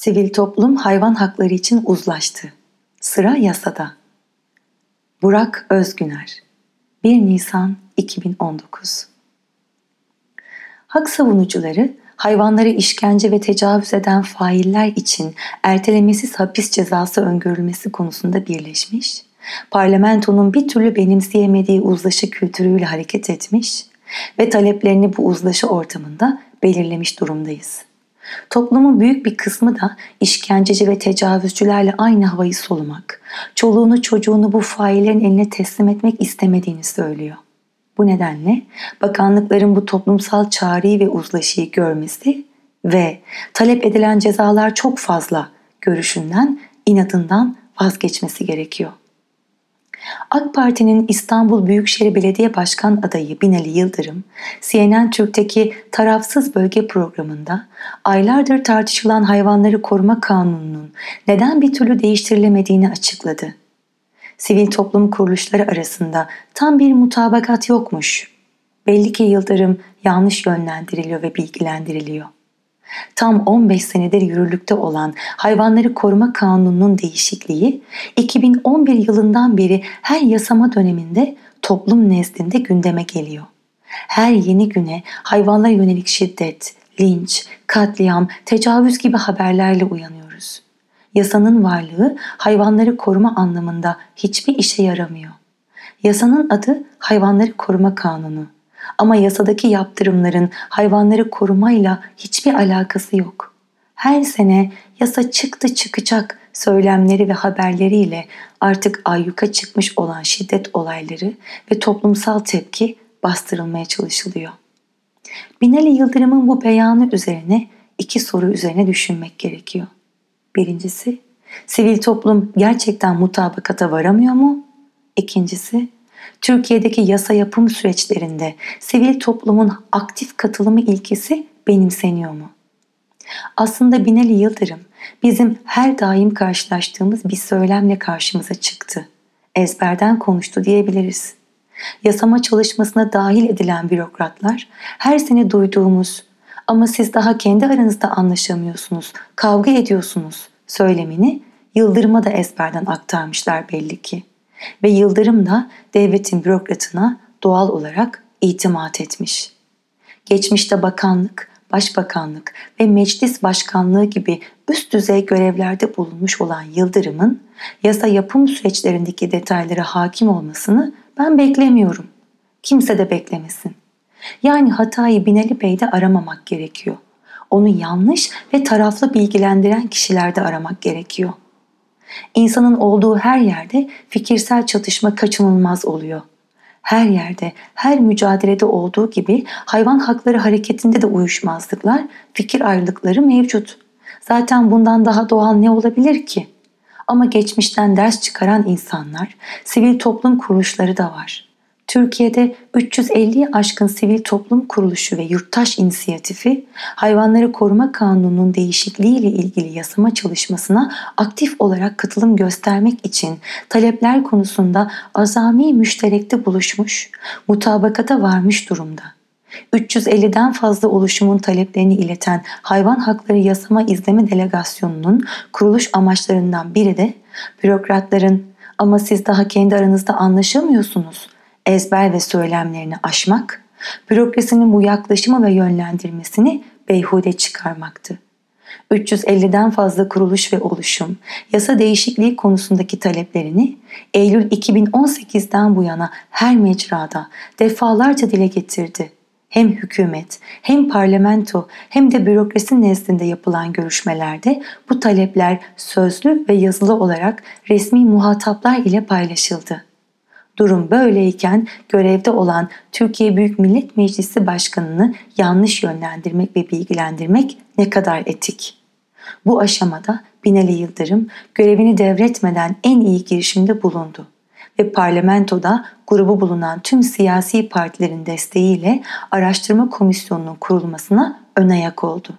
Sivil toplum hayvan hakları için uzlaştı. Sıra yasada. Burak Özgüner 1 Nisan 2019 Hak savunucuları hayvanları işkence ve tecavüz eden failler için ertelemesiz hapis cezası öngörülmesi konusunda birleşmiş, parlamentonun bir türlü benimseyemediği uzlaşı kültürüyle hareket etmiş ve taleplerini bu uzlaşı ortamında belirlemiş durumdayız. Toplumun büyük bir kısmı da işkenceci ve tecavüzcülerle aynı havayı solumak, çoluğunu çocuğunu bu faillerin eline teslim etmek istemediğini söylüyor. Bu nedenle bakanlıkların bu toplumsal çağrıyı ve uzlaşıyı görmesi ve talep edilen cezalar çok fazla görüşünden, inatından vazgeçmesi gerekiyor. AK Parti'nin İstanbul Büyükşehir Belediye Başkan adayı Binali Yıldırım, CNN Türk'teki Tarafsız Bölge programında aylardır tartışılan hayvanları koruma kanununun neden bir türlü değiştirilemediğini açıkladı. Sivil toplum kuruluşları arasında tam bir mutabakat yokmuş. Belli ki Yıldırım yanlış yönlendiriliyor ve bilgilendiriliyor tam 15 senedir yürürlükte olan Hayvanları Koruma Kanunu'nun değişikliği 2011 yılından beri her yasama döneminde toplum nezdinde gündeme geliyor. Her yeni güne hayvanlara yönelik şiddet, linç, katliam, tecavüz gibi haberlerle uyanıyoruz. Yasanın varlığı hayvanları koruma anlamında hiçbir işe yaramıyor. Yasanın adı Hayvanları Koruma Kanunu. Ama yasadaki yaptırımların hayvanları korumayla hiçbir alakası yok. Her sene yasa çıktı çıkacak söylemleri ve haberleriyle artık ayyuka çıkmış olan şiddet olayları ve toplumsal tepki bastırılmaya çalışılıyor. Binali Yıldırım'ın bu beyanı üzerine iki soru üzerine düşünmek gerekiyor. Birincisi, sivil toplum gerçekten mutabakata varamıyor mu? İkincisi, Türkiye'deki yasa yapım süreçlerinde sivil toplumun aktif katılımı ilkesi benimseniyor mu? Aslında Binali Yıldırım bizim her daim karşılaştığımız bir söylemle karşımıza çıktı. Ezberden konuştu diyebiliriz. Yasama çalışmasına dahil edilen bürokratlar her sene duyduğumuz ama siz daha kendi aranızda anlaşamıyorsunuz, kavga ediyorsunuz söylemini Yıldırım'a da ezberden aktarmışlar belli ki ve Yıldırım da devletin bürokratına doğal olarak itimat etmiş. Geçmişte bakanlık, başbakanlık ve meclis başkanlığı gibi üst düzey görevlerde bulunmuş olan Yıldırım'ın yasa yapım süreçlerindeki detaylara hakim olmasını ben beklemiyorum. Kimse de beklemesin. Yani hatayı Binali Bey'de aramamak gerekiyor. Onu yanlış ve taraflı bilgilendiren kişilerde aramak gerekiyor. İnsanın olduğu her yerde fikirsel çatışma kaçınılmaz oluyor. Her yerde, her mücadelede olduğu gibi hayvan hakları hareketinde de uyuşmazlıklar, fikir ayrılıkları mevcut. Zaten bundan daha doğal ne olabilir ki? Ama geçmişten ders çıkaran insanlar, sivil toplum kuruluşları da var. Türkiye'de 350'ye aşkın sivil toplum kuruluşu ve yurttaş inisiyatifi hayvanları koruma kanununun değişikliği ile ilgili yasama çalışmasına aktif olarak katılım göstermek için talepler konusunda azami müşterekte buluşmuş, mutabakata varmış durumda. 350'den fazla oluşumun taleplerini ileten Hayvan Hakları Yasama İzleme Delegasyonu'nun kuruluş amaçlarından biri de bürokratların ama siz daha kendi aranızda anlaşamıyorsunuz ezber ve söylemlerini aşmak, bürokrasinin bu yaklaşımı ve yönlendirmesini beyhude çıkarmaktı. 350'den fazla kuruluş ve oluşum yasa değişikliği konusundaki taleplerini Eylül 2018'den bu yana her mecrada defalarca dile getirdi. Hem hükümet, hem parlamento, hem de bürokrasi nezdinde yapılan görüşmelerde bu talepler sözlü ve yazılı olarak resmi muhataplar ile paylaşıldı. Durum böyleyken görevde olan Türkiye Büyük Millet Meclisi Başkanı'nı yanlış yönlendirmek ve bilgilendirmek ne kadar etik? Bu aşamada Binali Yıldırım görevini devretmeden en iyi girişimde bulundu ve parlamentoda grubu bulunan tüm siyasi partilerin desteğiyle araştırma komisyonunun kurulmasına ön ayak oldu.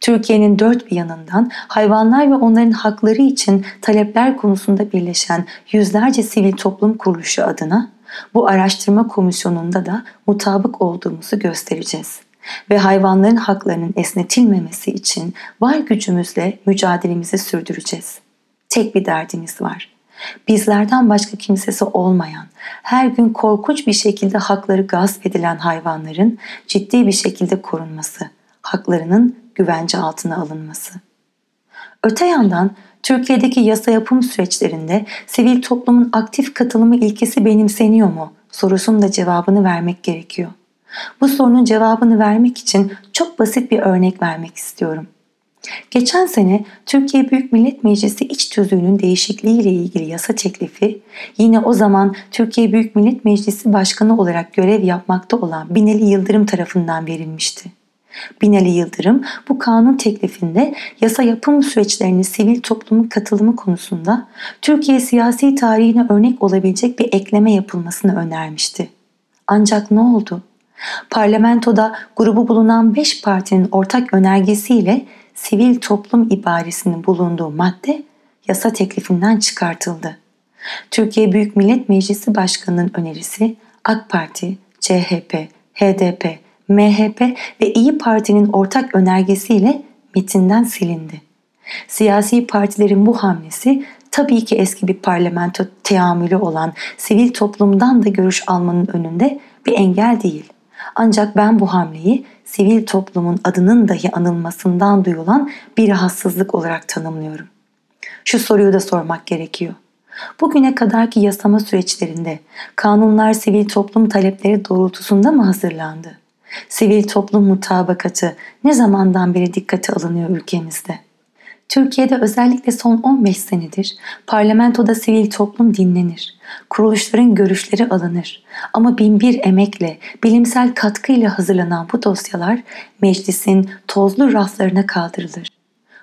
Türkiye'nin dört bir yanından hayvanlar ve onların hakları için talepler konusunda birleşen yüzlerce sivil toplum kuruluşu adına bu araştırma komisyonunda da mutabık olduğumuzu göstereceğiz. ve hayvanların haklarının esnetilmemesi için var gücümüzle mücadelemizi sürdüreceğiz. Tek bir derdimiz var. Bizlerden başka kimsesi olmayan, her gün korkunç bir şekilde hakları gasp edilen hayvanların ciddi bir şekilde korunması, haklarının güvence altına alınması. Öte yandan Türkiye'deki yasa yapım süreçlerinde sivil toplumun aktif katılımı ilkesi benimseniyor mu sorusunun da cevabını vermek gerekiyor. Bu sorunun cevabını vermek için çok basit bir örnek vermek istiyorum. Geçen sene Türkiye Büyük Millet Meclisi iç tüzüğünün değişikliği ile ilgili yasa teklifi yine o zaman Türkiye Büyük Millet Meclisi Başkanı olarak görev yapmakta olan Binali Yıldırım tarafından verilmişti. Binali Yıldırım bu kanun teklifinde yasa yapım süreçlerini sivil toplumun katılımı konusunda Türkiye siyasi tarihine örnek olabilecek bir ekleme yapılmasını önermişti. Ancak ne oldu? Parlamentoda grubu bulunan 5 partinin ortak önergesiyle sivil toplum ibaresinin bulunduğu madde yasa teklifinden çıkartıldı. Türkiye Büyük Millet Meclisi Başkanı'nın önerisi AK Parti, CHP, HDP, MHP ve İyi Parti'nin ortak önergesiyle metinden silindi. Siyasi partilerin bu hamlesi tabii ki eski bir parlamento teamülü olan sivil toplumdan da görüş almanın önünde bir engel değil. Ancak ben bu hamleyi sivil toplumun adının dahi anılmasından duyulan bir rahatsızlık olarak tanımlıyorum. Şu soruyu da sormak gerekiyor. Bugüne kadarki yasama süreçlerinde kanunlar sivil toplum talepleri doğrultusunda mı hazırlandı? Sivil toplum mutabakatı ne zamandan beri dikkate alınıyor ülkemizde? Türkiye'de özellikle son 15 senedir parlamentoda sivil toplum dinlenir. Kuruluşların görüşleri alınır. Ama binbir emekle, bilimsel katkıyla hazırlanan bu dosyalar meclisin tozlu raflarına kaldırılır.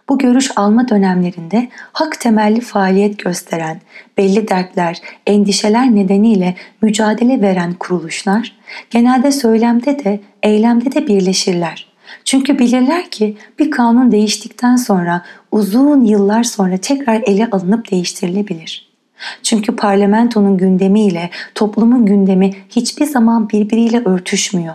Bu görüş alma dönemlerinde hak temelli faaliyet gösteren, belli dertler, endişeler nedeniyle mücadele veren kuruluşlar genelde söylemde de eylemde de birleşirler. Çünkü bilirler ki bir kanun değiştikten sonra uzun yıllar sonra tekrar ele alınıp değiştirilebilir. Çünkü parlamentonun gündemiyle toplumun gündemi hiçbir zaman birbiriyle örtüşmüyor.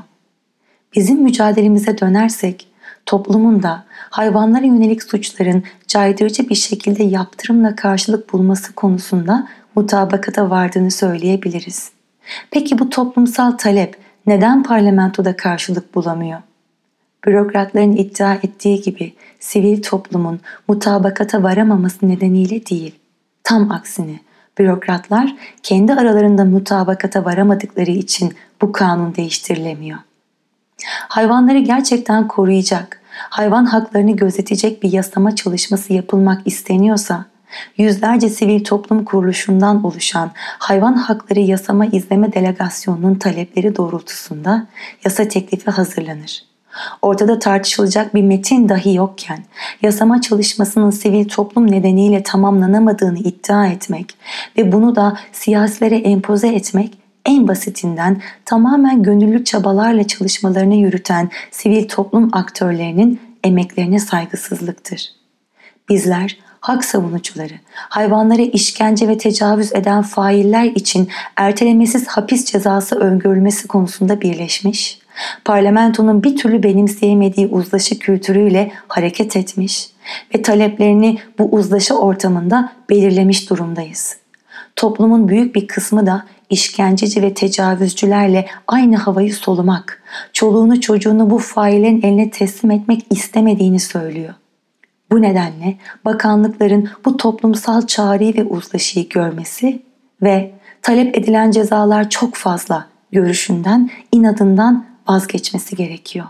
Bizim mücadelemize dönersek toplumun da hayvanlara yönelik suçların caydırıcı bir şekilde yaptırımla karşılık bulması konusunda mutabakata vardığını söyleyebiliriz. Peki bu toplumsal talep neden parlamentoda karşılık bulamıyor? bürokratların iddia ettiği gibi sivil toplumun mutabakata varamaması nedeniyle değil. Tam aksine bürokratlar kendi aralarında mutabakata varamadıkları için bu kanun değiştirilemiyor. Hayvanları gerçekten koruyacak, hayvan haklarını gözetecek bir yasama çalışması yapılmak isteniyorsa, yüzlerce sivil toplum kuruluşundan oluşan hayvan hakları yasama izleme delegasyonunun talepleri doğrultusunda yasa teklifi hazırlanır. Ortada tartışılacak bir metin dahi yokken yasama çalışmasının sivil toplum nedeniyle tamamlanamadığını iddia etmek ve bunu da siyasilere empoze etmek en basitinden tamamen gönüllü çabalarla çalışmalarını yürüten sivil toplum aktörlerinin emeklerine saygısızlıktır. Bizler hak savunucuları, hayvanlara işkence ve tecavüz eden failler için ertelemesiz hapis cezası öngörülmesi konusunda birleşmiş, parlamentonun bir türlü benimseyemediği uzlaşı kültürüyle hareket etmiş ve taleplerini bu uzlaşı ortamında belirlemiş durumdayız. Toplumun büyük bir kısmı da işkenceci ve tecavüzcülerle aynı havayı solumak, çoluğunu çocuğunu bu faillerin eline teslim etmek istemediğini söylüyor. Bu nedenle bakanlıkların bu toplumsal çağrıyı ve uzlaşıyı görmesi ve talep edilen cezalar çok fazla görüşünden, inadından vazgeçmesi gerekiyor.